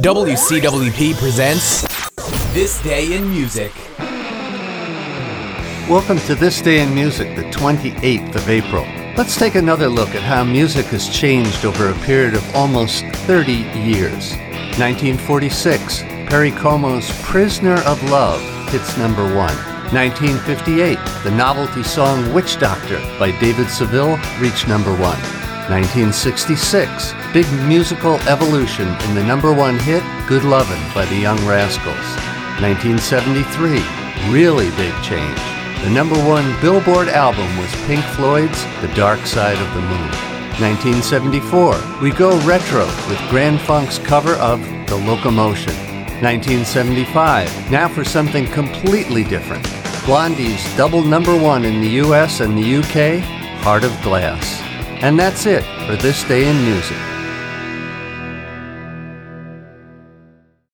WCWP presents This Day in Music. Welcome to This Day in Music, the 28th of April. Let's take another look at how music has changed over a period of almost 30 years. 1946, Perry Como's Prisoner of Love hits number one. 1958, the novelty song Witch Doctor by David Seville reached number one. 1966, big musical evolution in the number one hit Good Lovin' by the Young Rascals. 1973, really big change. The number one Billboard album was Pink Floyd's The Dark Side of the Moon. 1974, we go retro with Grand Funk's cover of The Locomotion. 1975, now for something completely different. Blondie's double number one in the US and the UK, Heart of Glass. And that's it for this day in music.